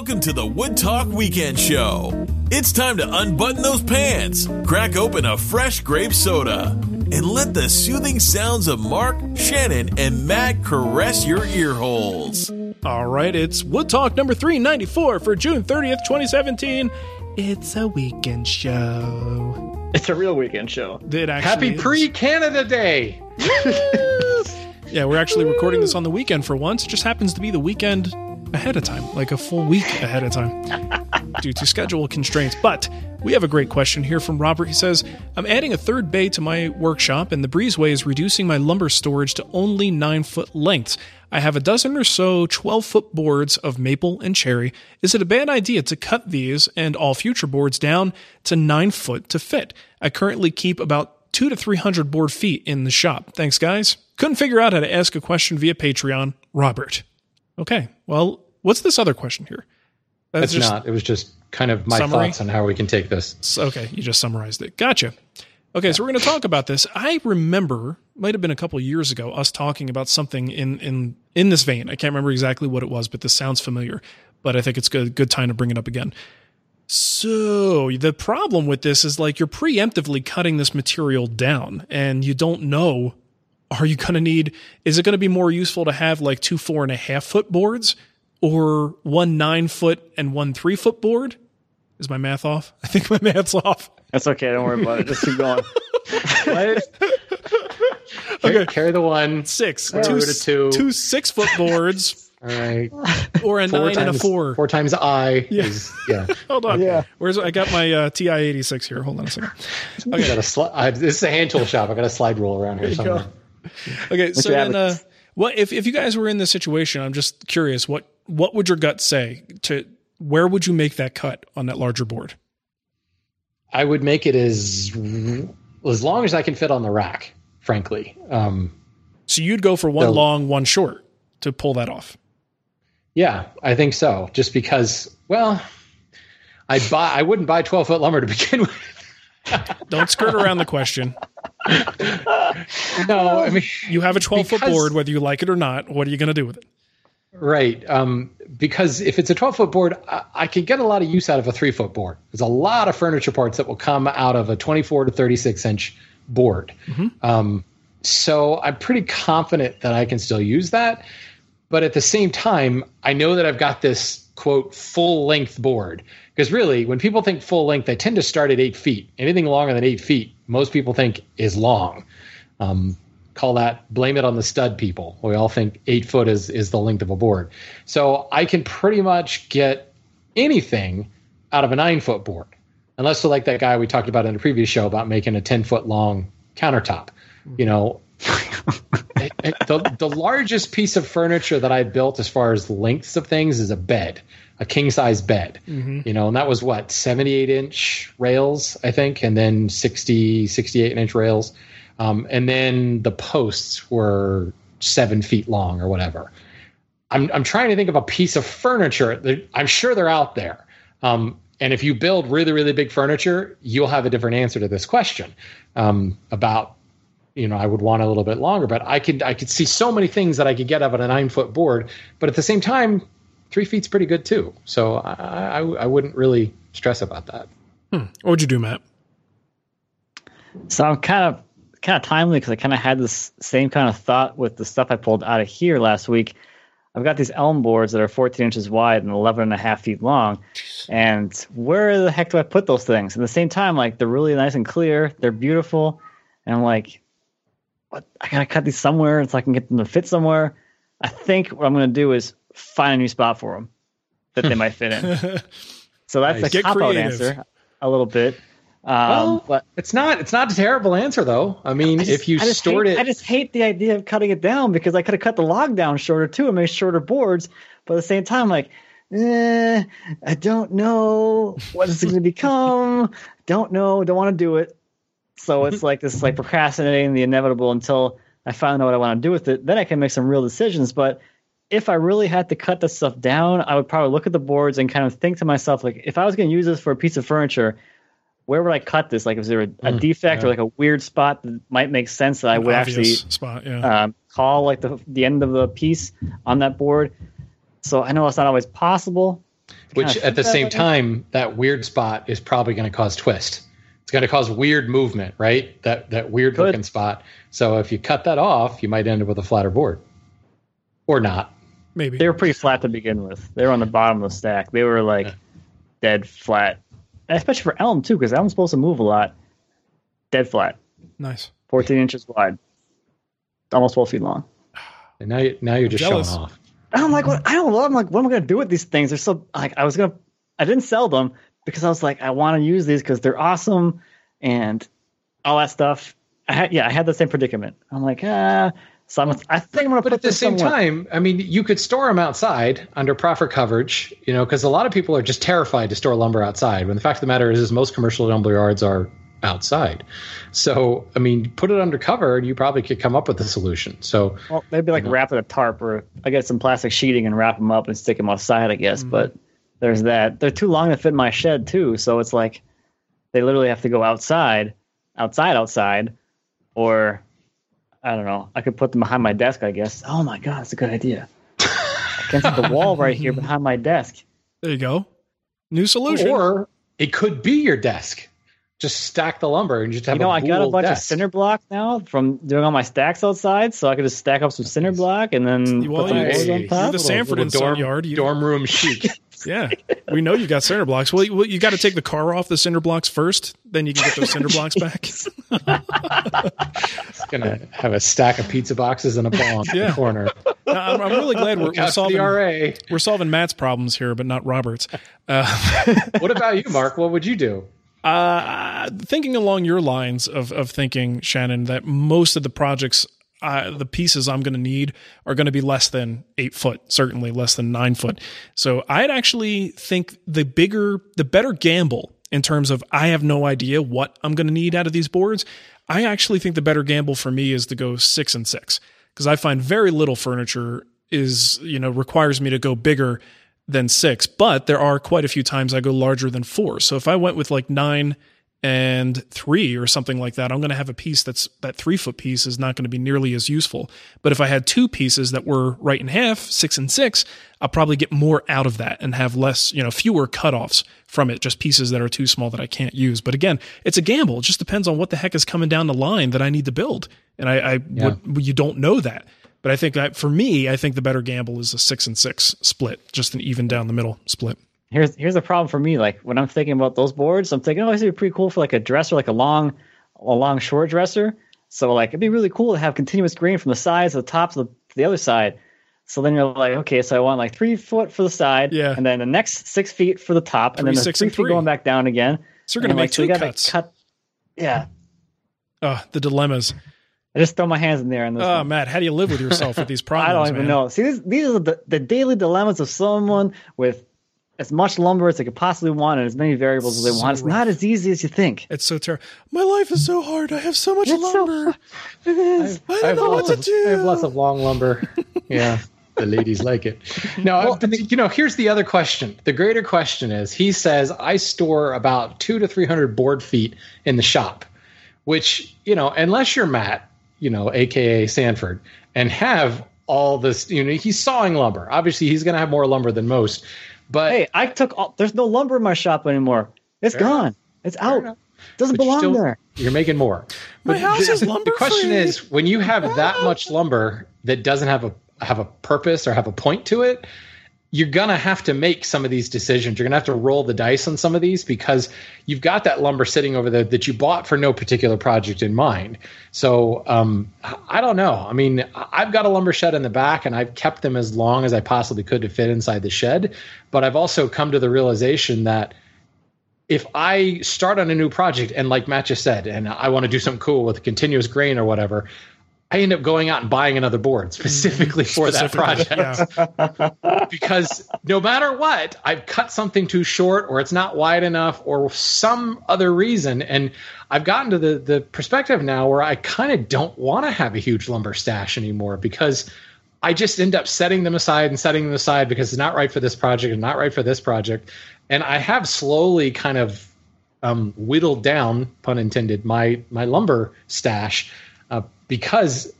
Welcome to the Wood Talk Weekend Show. It's time to unbutton those pants, crack open a fresh grape soda, and let the soothing sounds of Marc, Shannon, and Matt caress your ear holes. All right, it's Wood Talk number 394 for June 30th, 2017. It's a weekend show. It's a real weekend show. It actually Happy is. pre Canada Day. Yeah, we're actually recording this on the weekend for once. It just happens to be the weekend ahead of time, like a full week ahead of time, due to schedule constraints. But we have a great question here from Robert. He says, I'm adding a third bay to my workshop, and the breezeway is reducing my lumber storage to only nine foot lengths. I have a dozen or so 12 foot boards of maple and cherry. Is it a bad idea to cut these and all future boards down to nine foot to fit? I currently keep about two to 300 board feet in the shop. Thanks, guys. Couldn't figure out how to ask a question via Patreon. Robert. Okay. Well, what's this other question here? That's just- not. It was just kind of my Summary? thoughts on how we can take this. So- okay, you just summarized it. Gotcha. Okay, so we're going to talk about this. I remember, might have been a couple years ago, us talking about something in in in this vein. I can't remember exactly what it was, but this sounds familiar. But I think it's good good time to bring it up again. So the problem with this is like you're preemptively cutting this material down, and you don't know. Are you going to need? Is it going to be more useful to have like two four and a half foot boards, or one nine foot and one three foot board? Is my math off? I think my math's off. That's okay. Don't worry about it. Just keep going. What? Okay. Carry the one. Six, Two two, to two. two six foot boards, All right. or a Four nine times, and a four. Four times I Yeah. is yeah. Hold on. Yeah. Where's I got my uh, TI eighty six here? Hold on a second. I got a sli- I, this is a hand tool shop. I got a slide rule around here somewhere. Okay, so you then, uh, what if if you guys were in this situation? I'm just curious. What what would your gut say to where would you make that cut on that larger board? I would make it as as long as I can fit on the rack. Frankly, um, So you'd go for one long, one short to pull that off. yeah, I think so. Just because, well, I buy I wouldn't buy twelve foot lumber to begin with. Don't skirt around the question. No, I mean You have a 12 foot board, whether you like it or not. What are you going to do with it? Right. Um, because if it's a 12 foot board, I, I can get a lot of use out of a three foot board. There's a lot of furniture parts that will come out of a 24 to 36 inch board. Um, so I'm pretty confident that I can still use that. But at the same time, I know that I've got this quote full length board. Because really, when people think full length, they tend to start at eight feet. Anything longer than eight feet, most people think is long. Um, call that blame it on the stud people. We all think eight foot is is the length of a board. So I can pretty much get anything out of a nine foot board, unless like that guy we talked about in the previous show about making a ten foot long countertop. You know, it- it- the the largest piece of furniture that I built as far as lengths of things is a bed, a king size bed. Mm-hmm. You know, and that was what 78 inch rails, I think, and then 60 68 inch rails. Um, and then the posts were seven feet long or whatever. I'm I'm trying to think of a piece of furniture. that- I'm sure they're out there. Um, and if you build really really big furniture, you'll have a different answer to this question um, about you know I would want a little bit longer. But I could I could see so many things that I could get out of a nine foot board. But at the same time, three feet's pretty good too. So I I, I wouldn't really stress about that. What would you do, Matt? So I'm kind of kind of timely because I kind of had this same kind of thought with the stuff I pulled out of here last week. I've got these elm boards that are 14 inches wide and 11 and a half feet long. And where the heck do I put those things? At the same time, like they're really nice and clear, they're beautiful, and I'm like, what? I gotta cut these somewhere so I can get them to fit somewhere. I think what I'm gonna do is find a new spot for them that they might fit in. So that's Nice. a Get cop out answer a little bit. Um, Well, but it's not it's not a terrible answer though. I mean, I just- if you stored hate, it, I just hate the idea of cutting it down because I could have cut the log down shorter too and made shorter boards. But at the same time, like, eh, I don't know what it's going to become. Don't know. Don't want to do it. So it's like this, like procrastinating the inevitable until I finally know what I want to do with it. Then I can make some real decisions. But if I really had to cut this stuff down, I would probably look at the boards and kind of think to myself, like, if I was going to use this for a piece of furniture, where would I cut this? Like, is there a, a defect or like a weird spot that might make sense that I An would actually spot. Yeah. um, call like the the end of the piece on that board? So I know it's not always possible. which at the same way. time, that weird spot is probably going to cause twist. It's going to cause weird movement, right? That that weird Could. looking spot. So if you cut that off, you might end up with a flatter board, or not. Maybe. They were pretty flat to begin with. They were on the bottom of the stack. They were like dead flat, And especially for elm too, because elm's supposed to move a lot. Dead flat, nice. 14 inches wide, almost 12 feet long. And now you, now you're just Jealous. showing off. And I'm like, what? I don't know. I'm like, what am I gonna do with these things? They're so like, I was gonna, I didn't sell them because I was like, I want to use these because they're awesome and all that stuff. I had, yeah, I had the same predicament. I'm like, ah. So I'm, I think I'm gonna But put at the same somewhere. time, I mean, you could store them outside under proper coverage, you know, because a lot of people are just terrified to store lumber outside. When the fact of the matter is, is most commercial lumber yards are outside. So, I mean, put it under cover, and you probably could come up with a solution. So, Well, maybe like wrap it a tarp or I get some plastic sheeting and wrap them up and stick them outside, I guess. Mm-hmm. But there's that. They're too long to fit in my shed too, so it's like they literally have to go outside, outside, outside, or I don't know. I could put them behind my desk, I guess. Oh my god, that's a good idea. Against the wall right here behind my desk. There you go. New solution. or it could be your desk. Just stack the lumber and just have a. You know, a I got a bunch desk. of cinder block now from doing all my stacks outside, so I could just stack up some cinder block and then Well, put some you- boards on you're top. the Sanford and Son dorm, yard. You- dorm room chic. Yeah, we know you got cinder blocks. Well, you, well, you got to take the car off the cinder blocks first, then you can get those cinder blocks back. it's Gonna have a stack of pizza boxes and a bomb in the corner. No, I'm, I'm really glad we're, we're solving the RA. we're solving Matt's problems here, but not Robert's. Uh, What about you, Marc? What would you do? uh, thinking along your lines of of thinking, Shannon, that most of the projects, uh, the pieces I'm going to need are going to be less than eight foot, certainly less than nine foot. So I'd actually think the bigger, the better gamble in terms of I have no idea what I'm going to need out of these boards. I actually think the better gamble for me is to go six and six because I find very little furniture is you know requires me to go bigger than six, but there are quite a few times I go larger than four. So if I went with like nine and three or something like that, I'm going to have a piece that's that three foot piece is not going to be nearly as useful. But if I had two pieces that were right in half, six and six, I'll probably get more out of that and have less, you know, fewer cutoffs from it, just pieces that are too small that I can't use. But again, it's a gamble. It just depends on what the heck is coming down the line that I need to build. And I, I would, you don't know that. But I think that for me, I think the better gamble is a six and six split, just an even down the middle split. Here's here's the problem for me. Like when I'm thinking about those boards, I'm thinking, oh, this would be pretty cool for like a dresser, like a long, a long short dresser. So like it'd be really cool to have continuous grain from the sides to the top to the, to the other side. So then you're like, okay, so I want like three foot for the side, Yeah. and then the next six feet for the top, and then the six, three and feet three. going back down again. So you're gonna make like, so two gotta cuts. Cut. Yeah, Oh, the dilemmas. I just throw my hands in there and Oh, one. Matt, how do you live with yourself with these problems? I don't even man? know. See, these, these are the, the daily dilemmas of someone with as much lumber as they could possibly want and as many variables as they So want. It's rough. not as easy as you think. It's so terrible. My life is so hard. I have so much It's so lumber. It is. I I don't have, know what lots to of, do. I have lots of long lumber. Yeah, the ladies like it. No, but you know, here's the other question. The greater question is, he says I store about two to three hundred board feet in the shop, which you know, unless you're Matt, you know, aka Sanford, and have all this, you know, he's sawing lumber. Obviously, he's going to have more lumber than most. But Hey, I took all. There's no lumber in my shop anymore. It's gone. enough. It's out. enough. Doesn't but you're belong still- there. You're making more. My house the, is lumber The question free. is, when you have that much lumber that doesn't have a have a purpose or have a point to it, you're gonna have to make some of these decisions. You're gonna have to roll the dice on some of these because you've got that lumber sitting over there that you bought for no particular project in mind. So um, I don't know. I mean, I've got a lumber shed in the back, and I've kept them as long as I possibly could to fit inside the shed. But I've also come to the realization that if I start on a new project and like Matt just said, and I want to do something cool with continuous grain or whatever, I end up going out and buying another board specifically for that project yeah. because no matter what, I've cut something too short or it's not wide enough or some other reason. And I've gotten to the, the perspective now where I kind of don't want to have a huge lumber stash anymore because I just end up setting them aside and setting them aside because it's not right for this project and not right for this project. And I have slowly kind of um, whittled down, pun intended, my my lumber stash uh, because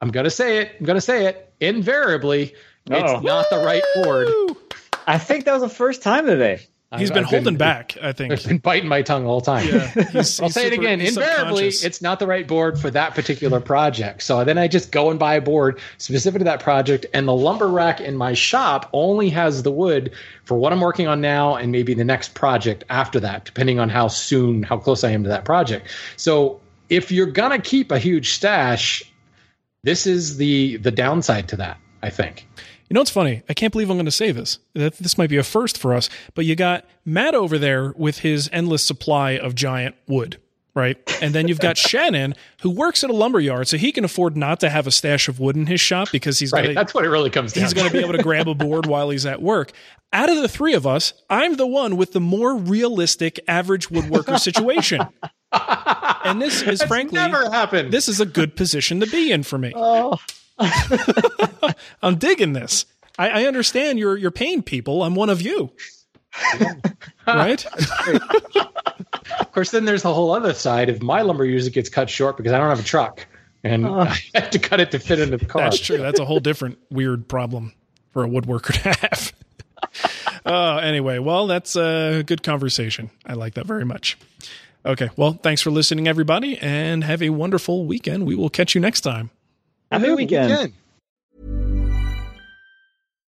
I'm gonna say it. I'm gonna say it. Invariably, Uh-oh. it's not the right board. I think that was the first time today. He's I've- been I've holding back, I think. I've been biting my tongue the whole time. Yeah, he's- I'll he's say it again. Invariably, it's not the right board for that particular project. So then I just go and buy a board specific to that project, and the lumber rack in my shop only has the wood for what I'm working on now and maybe the next project after that, depending on how soon, how close I am to that project. So if you're gonna keep a huge stash, this is the the downside to that. I think. You know what's funny? I can't believe I'm going to say this. This might be a first for us, but you got Matt over there with his endless supply of giant wood, right? And then you've got Shannon who works at a lumber yard, so he can afford not to have a stash of wood in his shop because he's Right. to That's what it really comes down. he's going to be able to grab a board while he's at work. Out of the three of us, I'm the one with the more realistic average woodworker situation. And this is That's frankly never happened. this is a good position to be in for me. Oh, I'm digging this. I, I understand you're you're people. I'm one of you. right? Of course, then there's the whole other side. If my lumber usually gets cut short because I don't have a truck and I have to cut it to fit into the car. That's true. That's a whole different weird problem for a woodworker to have. uh, anyway, well, that's a good conversation. I like that very much. Okay, well, thanks for listening, everybody, and have a wonderful weekend. We will catch you next time. happy weekend.